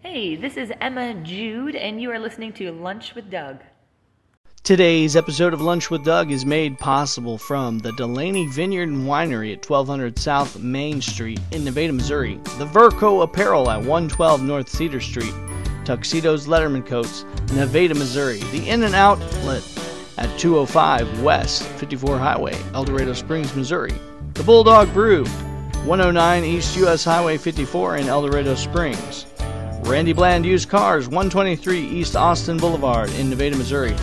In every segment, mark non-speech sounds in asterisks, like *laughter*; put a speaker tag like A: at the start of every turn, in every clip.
A: Hey, this is Emma Jude, and you are listening to Lunch with Doug.
B: Today's episode of Lunch with Doug is made possible from the Delaney Vineyard and Winery at 1200 South Main Street in Nevada, Missouri, the Verco Apparel at 112 North Cedar Street, Tuxedo's Letterman Coats, Nevada, Missouri, the In and Out Outlet at 205 West 54 Highway, El Dorado Springs, Missouri, the Bulldog Brew, 109 East US Highway 54 in El Dorado Springs, Randy Bland Used Cars, 123 East Austin Boulevard in Nevada, Missouri,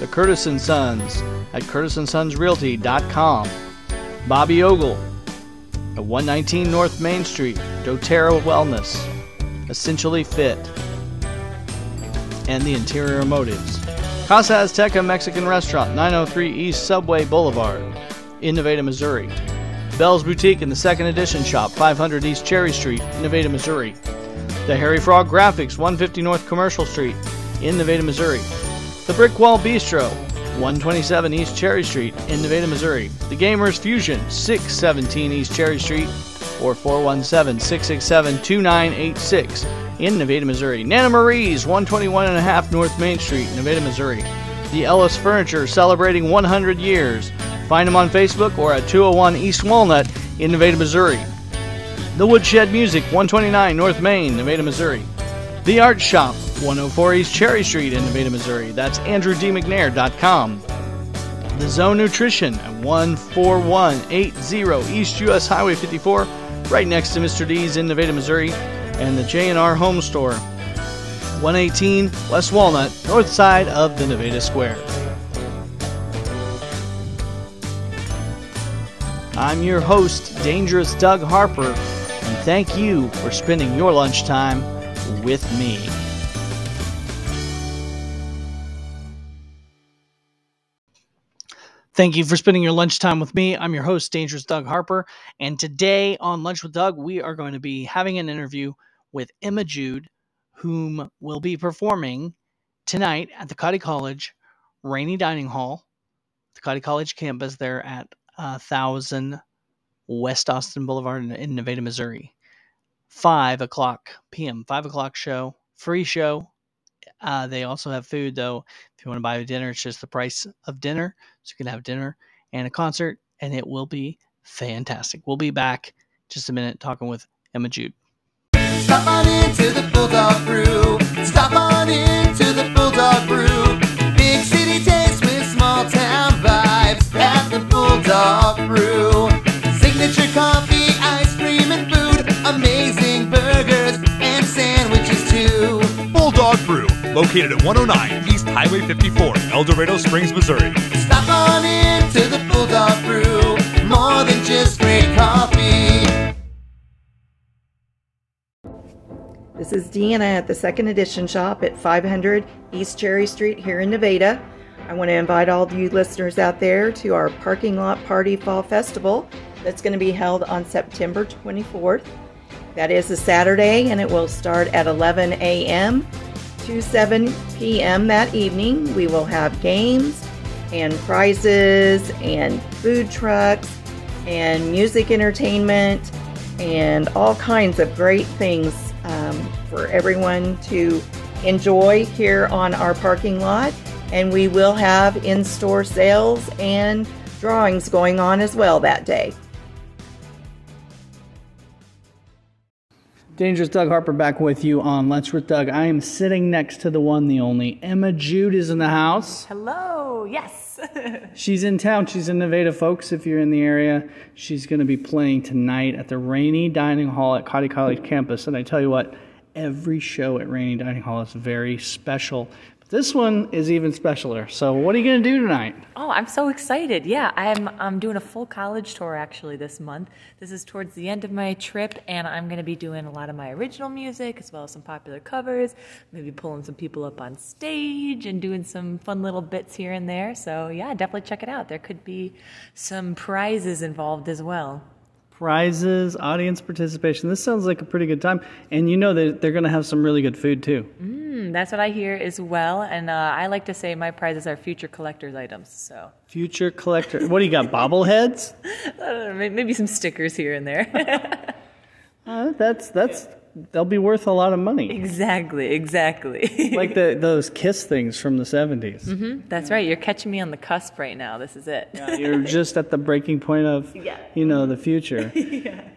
B: the Curtis & Sons at curtisandsonsrealty.com, Bobby Ogle at 119 North Main Street, doTERRA Wellness, Essentially Fit, and the Interior Motives. Casa Azteca Mexican Restaurant, 903 East Subway Boulevard, in Nevada, Missouri. Bell's Boutique in the Second Edition Shop, 500 East Cherry Street, Nevada, Missouri. The Harry Frog Graphics, 150 North Commercial Street, in Nevada, Missouri. The Brick Wall Bistro, 127 East Cherry Street, in Nevada, Missouri. The Gamers Fusion, 617 East Cherry Street, or 417 667 2986 in Nevada, Missouri. Nana Marie's, 121 and a half North Main Street, Nevada, Missouri. The Ellis Furniture, celebrating 100 years. Find them on Facebook or at 201 East Walnut in Nevada, Missouri. The Woodshed Music, 129 North Main, Nevada, Missouri. The Art Shop, 104 East Cherry Street in Nevada, Missouri. That's AndrewDMcNair.com. The Zone Nutrition at 14180 East US Highway 54, right next to Mr. D's in Nevada, Missouri. And the J&R Home Store, 118 West Walnut, north side of the Nevada Square. I'm your host, Dangerous Doug Harper, and thank you for spending your lunchtime with me. Thank you for spending your lunchtime with me. I'm your host, Dangerous Doug Harper, and today on Lunch with Doug, we are going to be having an interview with Emma Jude, whom will be performing tonight at the Cottey College Rainy Dining Hall, the Cottey College campus there at uh, 1000 West Austin Boulevard in, Nevada, Missouri. 5 o'clock p.m., 5 o'clock show, free show. Uh, they also have food, though. If you want to buy a dinner, it's just the price of dinner. So you can have dinner and a concert, and it will be fantastic. We'll be back just a minute talking with Emma Jude.
C: Stop on into the Bulldog. Stop on into
D: located at 109 East Highway 54, El Dorado Springs, Missouri.
C: Stop on in to the Bulldog Brew. More than just great coffee.
E: This is Deanna at the Second Edition Shop at 500 East Cherry Street here in Nevada. I want to invite all of you listeners out there to our Parking Lot Party Fall Festival that's going to be held on September 24th. That is a Saturday and it will start at 11 a.m. to 7 p.m. that evening. We will have games and prizes and food trucks and music entertainment and all kinds of great things um, for everyone to enjoy here on our parking lot. And we will have in store sales and drawings going on as well that day.
B: Dangerous Doug Harper back with you on Lunch with Doug. I am sitting next to the one, the only. Emma Jude is in the house.
A: Hello, yes. *laughs*
B: She's in town. She's in Nevada, folks. If you're in the area, she's going to be playing tonight at the Rainy Dining Hall at Cottey College campus. And I tell you what, every show at Rainy Dining Hall is very special. This one is even specialer. So, what are you going to do tonight?
A: oh, I'm so excited. Yeah, I'm I'm doing a full college tour actually this month. This is towards the end of my trip, and I'm going to be doing a lot of my original music as well as some popular covers. Maybe pulling some people up on stage and doing some fun little bits here and there. So yeah, definitely check it out. There could be some prizes involved as well.
B: Prizes, audience participation. This sounds like a pretty good time. And you know that they're going to have some really good food too.
A: Mm, that's what I hear as well. And uh, I like to say my prizes are future collector's items. So
B: Future collector. What do you got? Bobbleheads? *laughs*
A: uh, may- maybe some stickers here and there. *laughs*
B: Uh, that's that's they'll be worth a lot of money.
A: Exactly, exactly. *laughs*
B: like the those Kiss things from the 70s.
A: That's right. You're catching me on the cusp right now. This is it.
B: Yeah, You're *laughs* just at the breaking point of,
A: Yeah.
B: you know, the future. *laughs*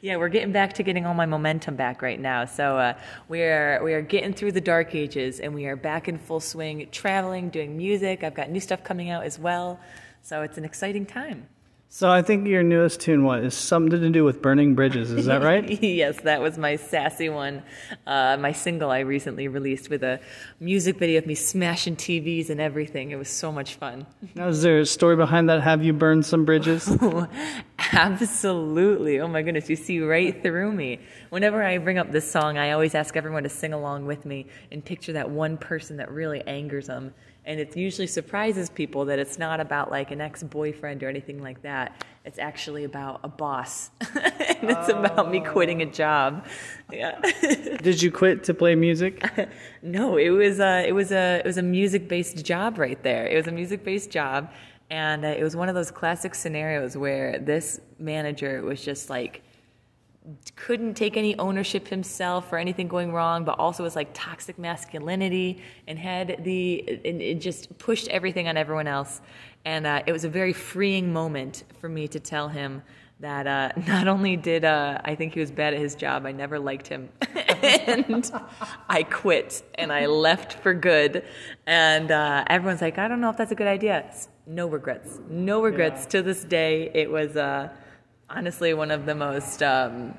A: Yeah, we're getting back to getting all my momentum back right now. So uh, we are we are getting through the dark ages, and we are back in full swing, traveling, doing music. I've got new stuff coming out as well. So it's an exciting time.
B: So I think your newest tune, what, is something to do with burning bridges. Is that right? *laughs*
A: yes, that was my sassy one, uh, my single I recently released with a music video of me smashing TVs and everything. It was so much fun.
B: now, is there a story behind that? Have you burned some bridges? *laughs*
A: Absolutely. Oh my goodness, you see right through me. Whenever I bring up this song, I always ask everyone to sing along with me and picture that one person that really angers them. And it usually surprises people that it's not about like an ex boyfriend or anything like that. It's actually about a boss. *laughs* and it's about me quitting a job. Yeah. *laughs*
B: Did you quit to play music? *laughs*
A: No, it was a it was a it was a music based job right there. It was a music based job, and uh, it was one of those classic scenarios where this manager was just like couldn't take any ownership himself for anything going wrong, but also was like toxic masculinity and had the and it just pushed everything on everyone else. And uh, it was a very freeing moment for me to tell him that uh, *laughs* not only did uh, I think he was bad at his job, I never liked him, *laughs* and I quit and I left for good. And uh, everyone's like, I don't know if that's a good idea. No regrets, no regrets to this day. It was uh, honestly one of the most um,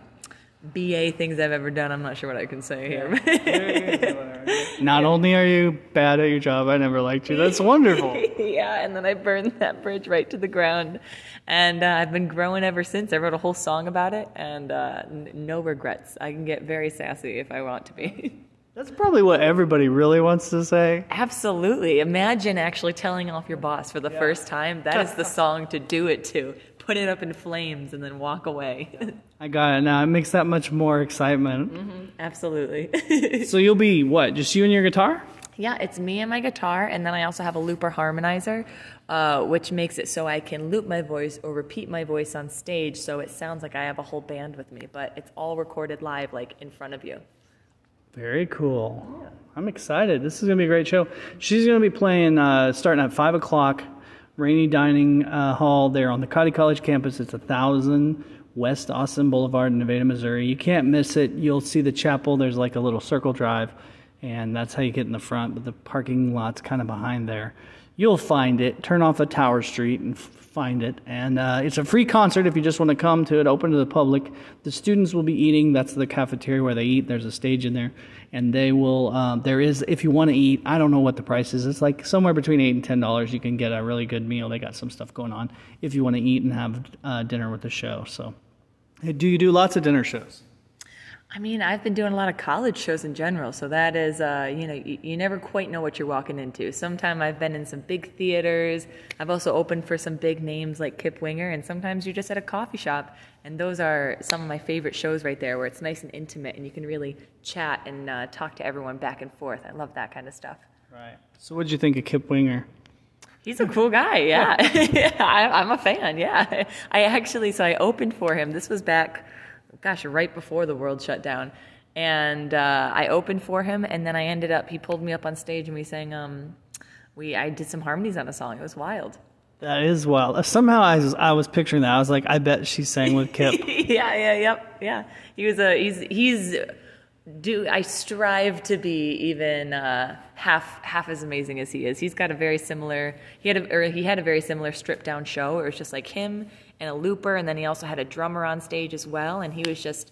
A: BA things I've ever done. I'm not sure what I can say here. *laughs*
B: Not only are you bad at your job, I never liked you. That's wonderful. *laughs*
A: yeah, and then I burned that bridge right to the ground. And uh, I've been growing ever since. I wrote a whole song about it, and uh, n- no regrets. I can get very sassy if I want to be. *laughs*
B: That's probably what everybody really wants to say.
A: Absolutely. Imagine actually telling off your boss for the first time. That is the song to do it to. Put it up in flames and then walk away.
B: I got it now. It makes that much more excitement.
A: Absolutely.
B: So you'll be what? Just you and your guitar?
A: Yeah, it's me and my guitar, and then I also have a looper harmonizer, uh, which makes it so I can loop my voice or repeat my voice on stage, so it sounds like I have a whole band with me, but it's all recorded live, like in front of you.
B: Very cool. I'm excited. This is gonna be a great show. She's gonna be playing uh, starting at five o'clock, Rainy Dining uh, Hall there on the Cottey College campus. It's a thousand West Austin Boulevard, in Nevada, Missouri. You can't miss it. You'll see the chapel. There's like a little circle drive, and that's how you get in the front. But the parking lot's kind of behind there. You'll find it. Turn off at Tower Street and find it. And uh, it's a free concert if you just want to come to it. Open to the public. The students will be eating. That's the cafeteria where they eat. There's a stage in there, and they will. Um, there is if you want to eat. I don't know what the price is. It's like somewhere between eight and ten dollars. You can get a really good meal. They got some stuff going on if you want to eat and have uh, dinner with the show. So, do you do lots of dinner shows?
A: I mean, I've been doing a lot of college shows in general, so that is, uh, you know, you, you never quite know what you're walking into. Sometime I've been in some big theaters. I've also opened for some big names like Kip Winger, and sometimes you're just at a coffee shop. And those are some of my favorite shows right there, where it's nice and intimate, and you can really chat and uh, talk to everyone back and forth. I love that kind of stuff.
B: Right. So, what did you think of Kip Winger?
A: He's a cool guy, yeah. *laughs* I, I'm a fan, yeah. *laughs* I actually, so I opened for him. This was back, gosh, right before the world shut down. And uh, I opened for him, and then I ended up, he pulled me up on stage and we sang, um, we, I did some harmonies on a song. It was wild.
B: That is wild. Somehow I was, I was picturing that. I was like, I bet she sang with Kip. *laughs*
A: yeah, yeah, yep, yeah. He was a, he's, he's, do I strive to be even uh, half half as amazing as he is. He's got a very similar. He had a or he had a very similar stripped down show. It was just like him and a looper, and then he also had a drummer on stage as well, and he was just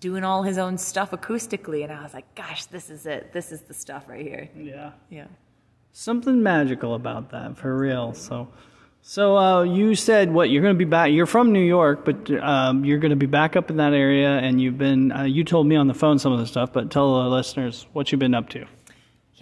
A: doing all his own stuff acoustically. And I was like, gosh, this is it. This is the stuff right here.
B: yeah.
A: Yeah.
B: Something magical about that, for real. So, so uh, you said what you're going to be back. You're from New York, but um, you're going to be back up in that area, and you've been. Uh, you told me on the phone some of the stuff, but tell the listeners what you've been up to.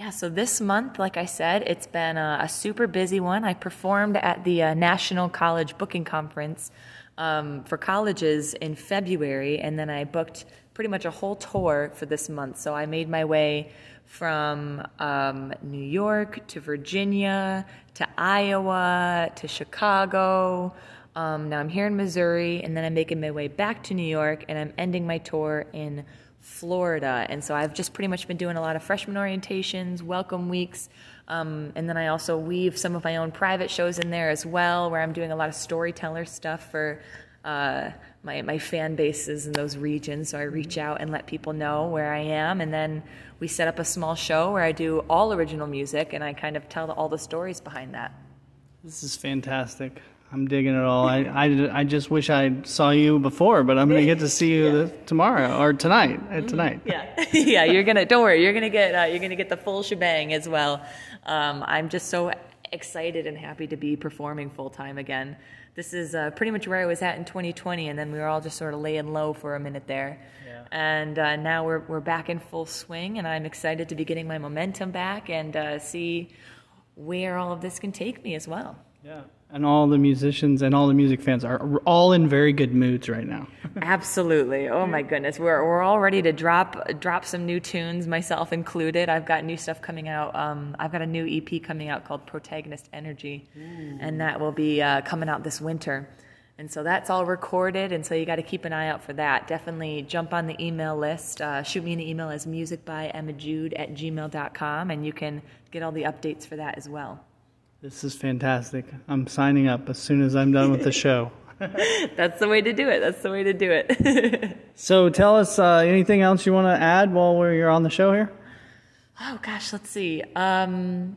A: Yeah, so this month, like I said, it's been a, a super busy one. I performed at the uh, National College Booking Conference um, for colleges in February, and then I booked pretty much a whole tour for this month. So I made my way from um, New York to Virginia to Iowa to Chicago. Um, now I'm here in Missouri, and then I'm making my way back to New York, and I'm ending my tour in Florida. And so I've just pretty much been doing a lot of freshman orientations, welcome weeks. Um, and then I also weave some of my own private shows in there as well, where I'm doing a lot of storyteller stuff for uh, my, my fan bases in those regions. So I reach out and let people know where I am. And then we set up a small show where I do all original music and I kind of tell all the stories behind that.
B: This is fantastic. I'm digging it all. I, I, I just wish I saw you before, but I'm going to get to see you *laughs* the, tomorrow or tonight. At tonight.
A: Yeah, *laughs* yeah. You're gonna don't worry. You're gonna get uh, you're gonna get the full shebang as well. Um, I'm just so excited and happy to be performing full time again. This is uh, pretty much where I was at in 2020, and then we were all just sort of laying low for a minute there.
B: Yeah.
A: And uh, now we're we're back in full swing, and I'm excited to be getting my momentum back and uh, see where all of this can take me as well.
B: Yeah. And all the musicians and all the music fans are all in very good moods right now.
A: Absolutely. Oh my goodness. We're, we're all ready to drop drop some new tunes, myself included. I've got new stuff coming out. Um, I've got a new EP coming out called Protagonist Energy, and that will be uh, coming out this winter. And so that's all recorded, and so you got to keep an eye out for that. Definitely jump on the email list. Uh, shoot me an email as musicbyemmajude at gmail.com, and you can get all the updates for that as well.
B: This is fantastic. I'm signing up as soon as I'm done with the show. *laughs*
A: That's the way to do it. That's the way to do it. *laughs*
B: So tell us uh, anything else you want to add while we're you're on the show here?
A: Oh gosh, let's see. Um,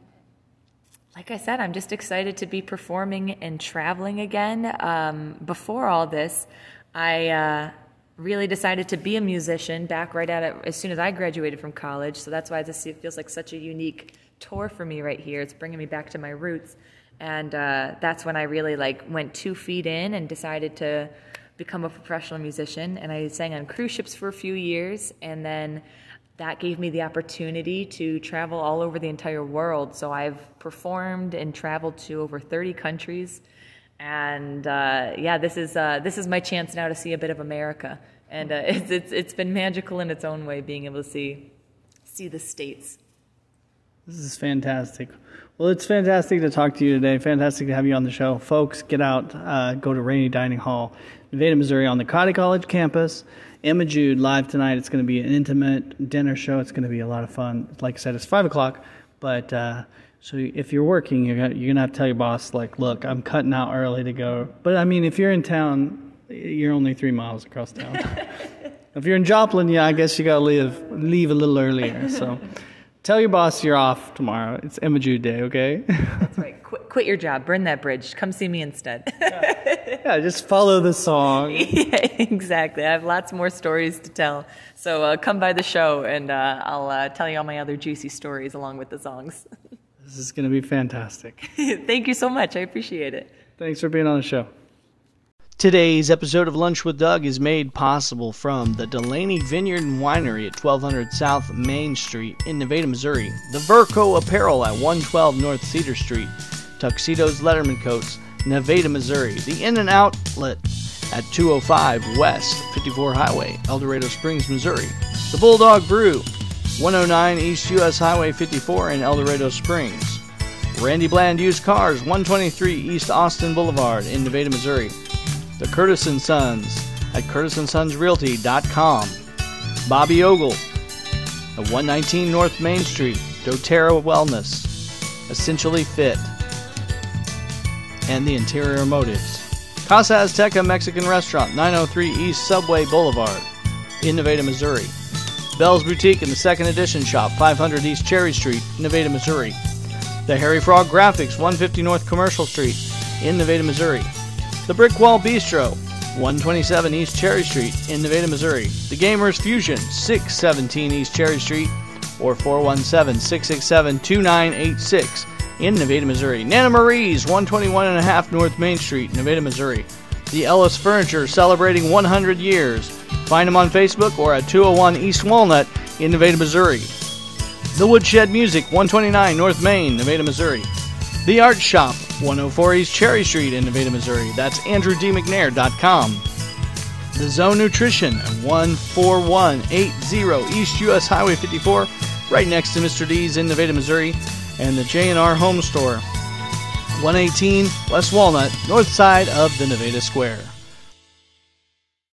A: like I said, I'm just excited to be performing and traveling again. Um, before all this, I uh, really decided to be a musician back right at it as soon as I graduated from college. So that's why this feels like such a unique tour for me right here. It's bringing me back to my roots, and uh, that's when I really like went two feet in and decided to become a professional musician. And I sang on cruise ships for a few years, and then that gave me the opportunity to travel all over the entire world. So I've performed and traveled to over 30 countries, and uh, yeah, this is uh, this is my chance now to see a bit of America, and uh, *laughs* it's, it's it's been magical in its own way being able to see see the states.
B: This is fantastic. Well, it's fantastic to talk to you today. Fantastic to have you on the show. Folks, get out, uh, go to Rainy Dining Hall, Nevada, Missouri, on the Cottey College campus. Emma Jude live tonight. It's going to be an intimate dinner show. It's going to be a lot of fun. Like I said, it's 5 o'clock, but uh, so if you're working, you're gonna, you're gonna have to tell your boss, like, look, I'm cutting out early to go. But I mean, if you're in town, you're only three miles across town. *laughs* if you're in Joplin, yeah, I guess you gotta leave leave a little earlier. So tell your boss you're off tomorrow. It's Emma Jude Day, okay?
A: That's right. Quit, quit your job. Burn that bridge. Come see me instead. *laughs*
B: yeah, just follow the song. *laughs*
A: yeah, exactly. I have lots more stories to tell. So uh, come by the show, and uh, I'll uh, tell you all my other juicy stories along with the songs. *laughs*
B: This is gonna be fantastic.
A: Thank you so much. I appreciate it.
B: Thanks for being on the show. Today's episode of Lunch with Doug is made possible from the Delaney Vineyard and Winery at 1200 South Main Street in Nevada, Missouri, the Verco Apparel at 112 North Cedar Street, Tuxedo's Letterman Coats, Nevada, Missouri, the In and Outlet at 205 West 54 Highway, El Dorado Springs, Missouri, the Bulldog Brew, 109 East US Highway 54 in El Dorado Springs, Randy Bland Used Cars, 123 East Austin Boulevard in Nevada, Missouri. The Curtis and Sons at curtisandSonsRealty.com. Bobby Ogle at 119 North Main Street, doTERRA Wellness, Essentially Fit, and the Interior Motives. Casa Azteca Mexican Restaurant, 903 East Subway Boulevard in Nevada, Missouri. Bell's Boutique in the Second Edition Shop, 500 East Cherry Street, Nevada, Missouri. The Harry Frog Graphics, 150 North Commercial Street in Nevada, Missouri. The Brick Wall Bistro, 127 East Cherry Street in Nevada, Missouri. The Gamers Fusion, 617 East Cherry Street or 417 667 2986 in Nevada, Missouri. Nana Marie's, 121 and a half North Main Street, Nevada, Missouri. The Ellis Furniture celebrating 100 years. Find them on Facebook or at 201 East Walnut in Nevada, Missouri. The Woodshed Music, 129 North Main, Nevada, Missouri. The Art Shop, 104 East Cherry Street in Nevada, Missouri. That's AndrewDMcNair.com. The Zone Nutrition, 14180 East US Highway 54, right next to Mr. D's in Nevada, Missouri. And the J&R Home Store, 118 West Walnut, north side of the Nevada Square.